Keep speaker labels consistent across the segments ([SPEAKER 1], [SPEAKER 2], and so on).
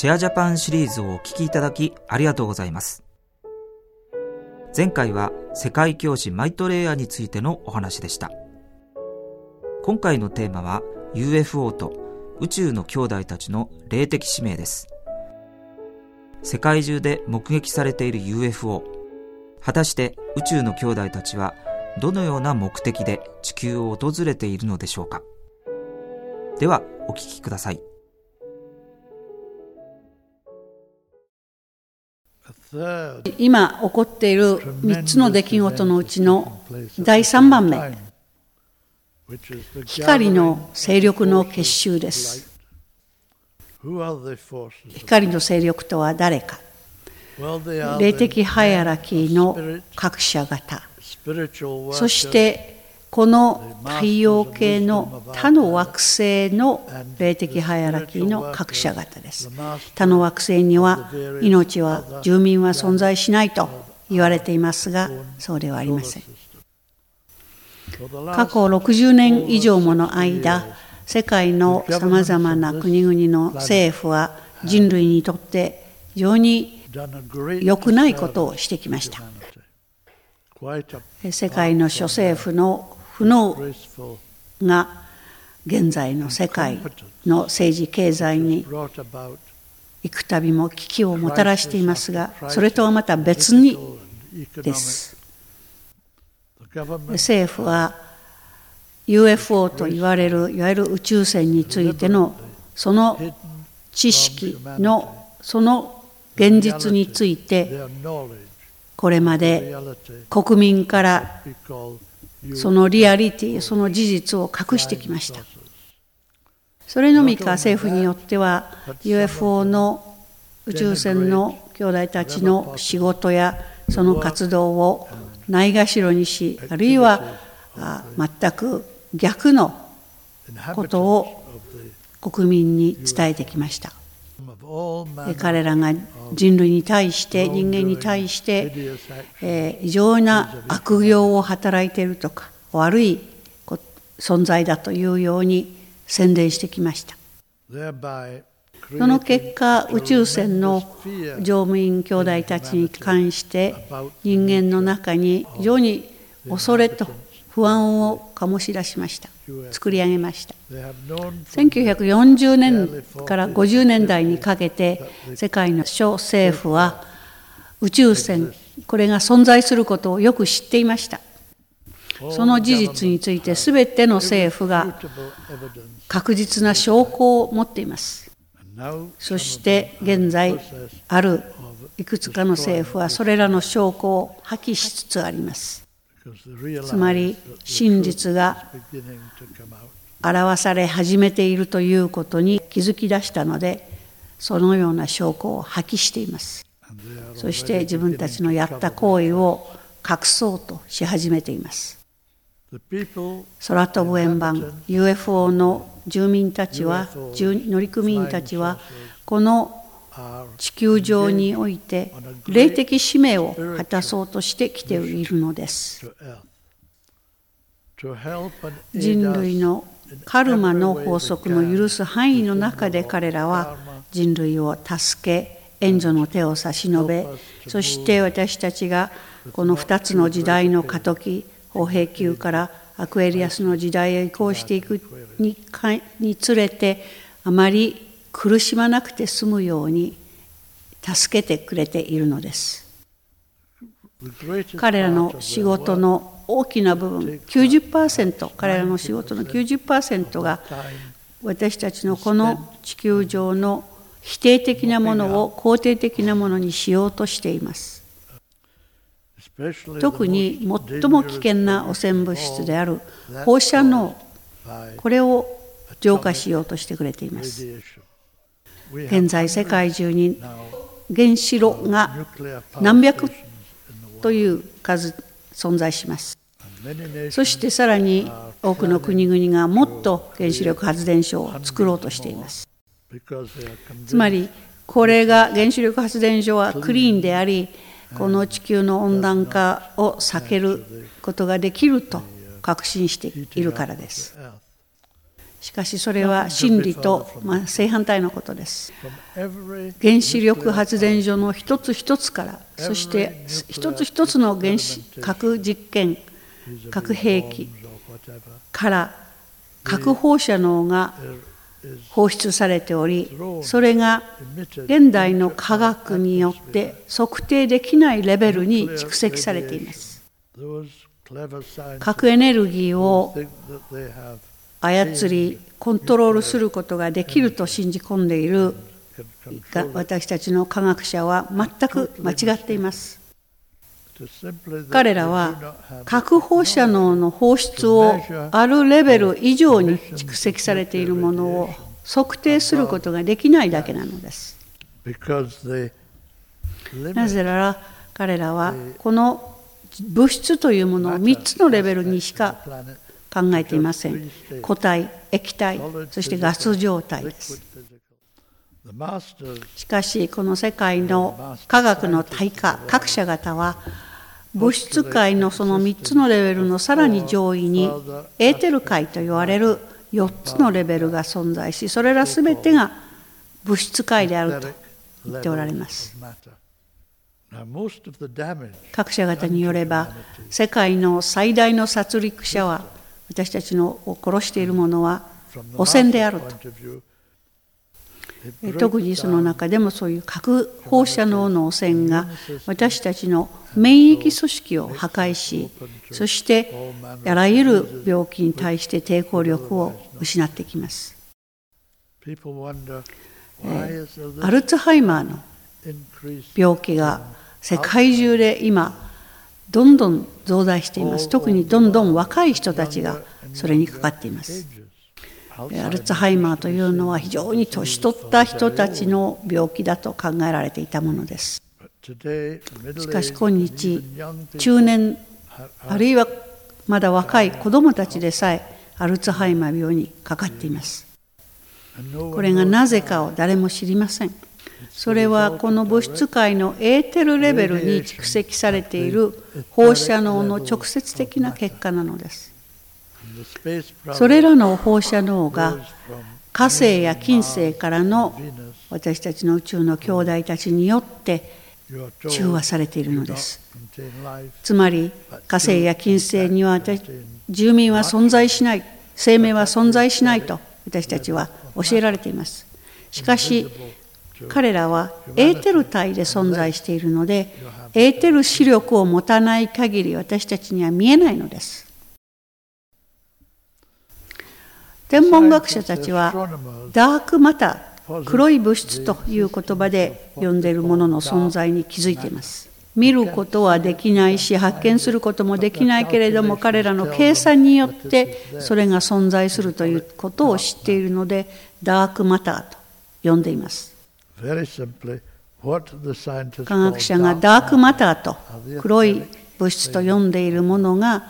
[SPEAKER 1] シェアジャパンシリーズをお聞きいただきありがとうございます。前回は世界教師マイトレイヤーについてのお話でした。今回のテーマは UFO と宇宙の兄弟たちの霊的使命です。世界中で目撃されている UFO。果たして宇宙の兄弟たちはどのような目的で地球を訪れているのでしょうかではお聞きください。
[SPEAKER 2] 今起こっている3つの出来事のうちの第3番目光の勢力の結集です。光の勢力とは誰か。霊的ハイアラキーの各社型そしてこの太陽系の他の惑星の霊的ハイアラキーの各社型です。他の惑星には命は住民は存在しないと言われていますがそうではありません。過去60年以上もの間世界のさまざまな国々の政府は人類にとって非常に良くないことをしてきました。世界の諸政府の不能が現在の世界の政治経済に幾度も危機をもたらしていますがそれとはまた別にです。政府は UFO と言われるいわゆる宇宙船についてのその知識のその現実についてこれまで国民からそのリアリティその事実を隠してきました。それのみか政府によっては UFO の宇宙船の兄弟たちの仕事やその活動をないがしろにしあるいは全く逆のことを国民に伝えてきました。彼らが人類に対して人間に対して、えー、異常な悪行を働いているとか悪い存在だというように宣伝してきました。その結果宇宙船の乗務員兄弟たちに関して人間の中に非常に恐れと不安を醸し出しました。作り上げました。1940年から50年代にかけて世界の諸政府は宇宙船これが存在することをよく知っていました。その事実について全ての政府が確実な証拠を持っています。そして現在あるいくつかの政府はそれらの証拠を破棄しつつありますつまり真実が表され始めているということに気づき出したのでそのような証拠を破棄しています。そして自分たちのやった行為を隠そうとし始めています。空飛ぶ円盤 UFO の住民たちは乗組員たちはこの地球上において霊的使命を果たそうとしてきているのです。人類のカルマの法則の許す範囲の中で彼らは人類を助け援助の手を差し伸べそして私たちがこの2つの時代の過渡期砲兵級からアクエリアスの時代へ移行していくににつれてあまり苦しまなくて済むように助けてくれているのです。彼らの仕事の大きな部分90%彼らの仕事の90%が私たちのこの地球上の否定的なものを肯定的なものにしようとしています。特に最も危険な汚染物質である放射能これを浄化しようとしてくれています。現在世界中に原子炉が何百という数存在します。そしてさらに多くの国々がもっと原子力発電所を作ろうとしています。つまりこれが原子力発電所はクリーンでありこの地球の温暖化を避けることができると確信しているからです。しかしそれは真理と、まあ、正反対のことです。原子力発電所の一つ一つからそして一つ一つの原子核実験核兵器から核放射能が放出されておりそれが現代の科学によって測定できないレベルに蓄積されています。核エネルギーを操りコントロールすることができると信じ込んでいる私たちの科学者は全く間違っています。彼らは核放射能の放出をあるレベル以上に蓄積されているものを測定することができないだけなのです。なぜなら彼らはこの物質というものを3つのレベルにしか考えていません。固体液体そしてガス状態です。しかしこの世界の科学の大化各社方は物質界のその3つのレベルのさらに上位にエーテル界と言われる4つのレベルが存在しそれら全てが物質界であると言っておられます。各社方によれば世界の最大の殺戮者は私たちのを殺しているものは汚染であると。特にその中でもそういう核放射能の汚染が私たちの免疫組織を破壊しそしてあらゆる病気に対して抵抗力を失ってきます。アルツハイマーの病気が世界中で今どんどん増大しています。特にどんどん若い人たちがそれにかかっています。アルツハイマーというのは非常に年取った人たちの病気だと考えられていたものです。しかし今日中年あるいはまだ若い子どもたちでさえアルツハイマー病にかかっています。これがなぜかを誰も知りませんそれはこの物質界のエーテルレベルに蓄積されている放射能の直接的な結果なのです。それらの放射能が火星や金星からの私たちの宇宙の兄弟たちによって中和されているのです。つまり火星や金星には住民は存在しない生命は存在しないと私たちは教えられています。しかし彼らはエーテル体で存在しているのでエーテル視力を持たない限り私たちには見えないのです。天文学者たちはダークマター黒い物質という言葉で呼んでいるものの存在に気づいています。見ることはできないし発見することもできないけれども彼らの計算によってそれが存在するということを知っているのでダークマターと呼んでいます。科学者がダークマターと黒い物質と呼んでいるものが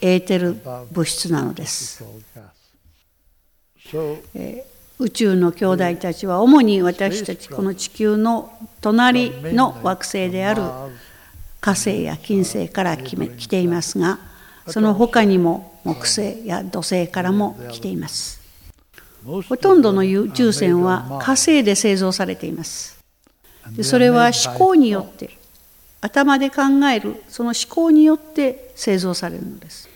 [SPEAKER 2] エーテル物質なのです。宇宙の兄弟たちは主に私たちこの地球の隣の惑星である火星や金星から来ていますがその他にも木星や土星からも来ていますほとんどの宇宙船は火星で製造されています。でそれは思考によって頭で考えるその思考によって製造されるのです、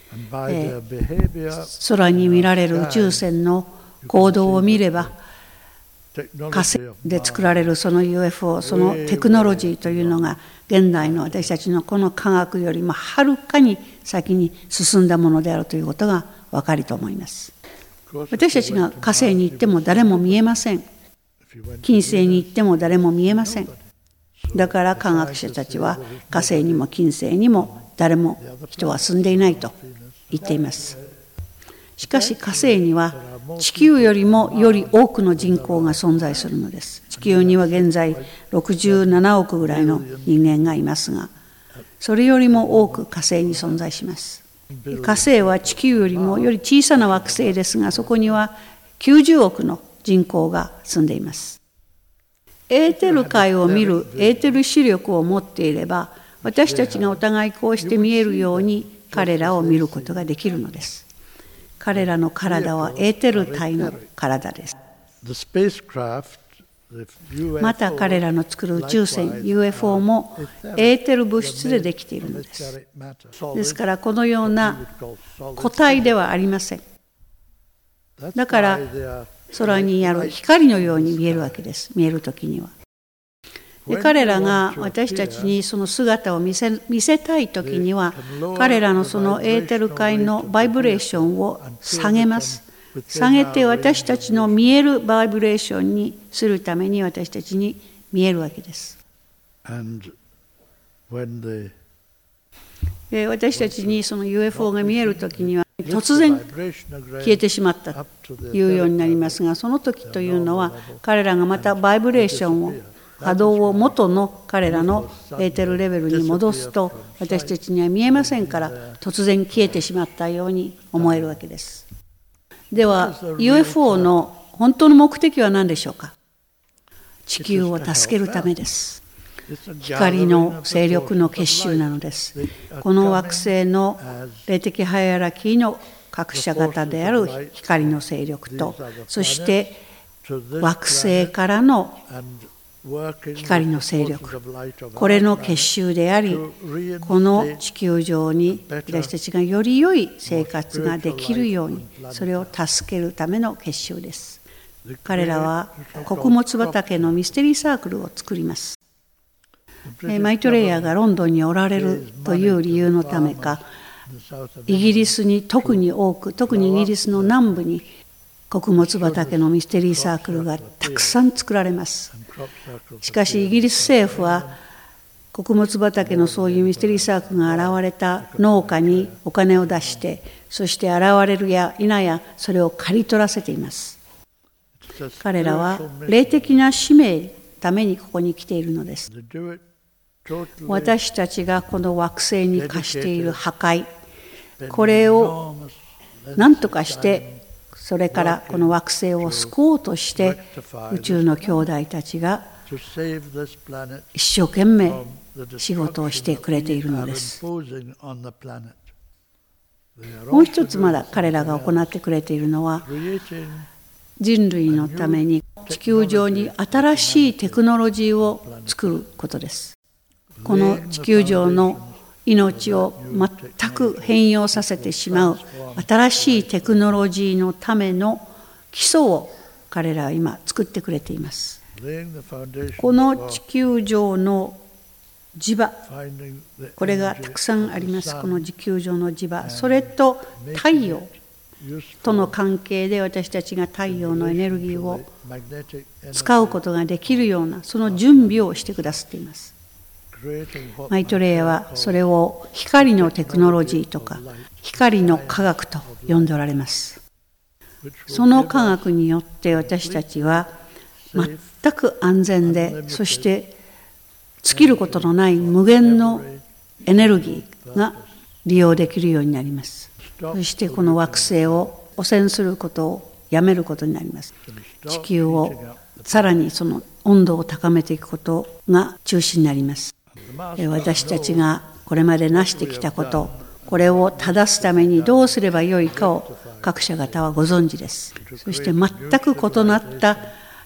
[SPEAKER 2] えー、空に見られる宇宙船の行動を見れば火星で作られるその UFO そのテクノロジーというのが現代の私たちのこの科学よりもはるかに先に進んだものであるということが分かりと思います。私たちが火星に行っても誰も見えません。金星に行っても誰も見えません。だから科学者たちは火星にも金星にも誰も人は住んでいないと言っています。しかし火星には地球よりもより多くの人口が存在するのです。地球には現在67億ぐらいの人間がいますがそれよりも多く火星に存在します。火星は地球よりもより小さな惑星ですがそこには90億の人口が住んでいますエーテル界を見るエーテル視力を持っていれば私たちがお互いこうして見えるように彼らを見ることができるのです彼らの体はエーテル体の体です。また彼らの作る宇宙船 UFO もエーテル物質でできているのです。ですからこのような個体ではありません。だから空にある光のように見えるわけです。見える時には。で彼らが私たちにその姿を見せ見せたい時には彼らのそのエーテル界のバイブレーションを下げます。下げて私たちの見えるバイブレーションにするために私たちに見えるわけです。私たちにその UFO が見える時には突然消えてしまったというようになりますがその時というのは彼らがまたバイブレーションを波動を元の彼らのエーテルレベルに戻すと私たちには見えませんから突然消えてしまったように思えるわけです。では UFO の本当の目的は何でしょうか？地球を助けるためです。光の勢力の結集なのです。この惑星の霊的ハイアラキーの各社型である光の勢力と、そして惑星からの光の勢力これの結集でありこの地球上に私たちがより良い生活ができるようにそれを助けるための結集です彼らは穀物畑のミステリーサークルを作りますマイトレイヤーがロンドンにおられるという理由のためかイギリスに特に多く特にイギリスの南部に穀物畑のミステリーサークルがたくさん作られますしかしイギリス政府は穀物畑のそういうミステリーサークルが現れた農家にお金を出してそして現れるや否やそれを刈り取らせています。彼らは霊的な使命ためにここに来ているのです。私たちがこの惑星に課している破壊これを何とかしてそれからこの惑星を救おうとして宇宙の兄弟たちが一生懸命仕事をしてくれているのです。もう一つまだ彼らが行ってくれているのは人類のために地球上に新しいテクノロジーを作ることです。この地球上の命を全く変容させてしまう新しいテクノロジーのための基礎を彼らは今作ってくれています。この地球上の磁場これがたくさんありますこの地球上の磁場それと太陽との関係で私たちが太陽のエネルギーを使うことができるようなその準備をしてくださっていますマイトレイはそれを光のテクノロジーとか光の科学と呼んでおられます。その科学によって私たちは全く安全でそして尽きることのない無限のエネルギーが利用できるようになります。そしてこの惑星を汚染することをやめることになります。地球をさらにその温度を高めていくことが中心になります。私たちがこれまで成してきたことこれを正すためにどうすればよいかを各社方はご存知です。そして全く異なった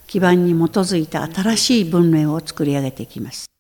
[SPEAKER 2] 基盤に基づいた新しい文明を作り上げていきます。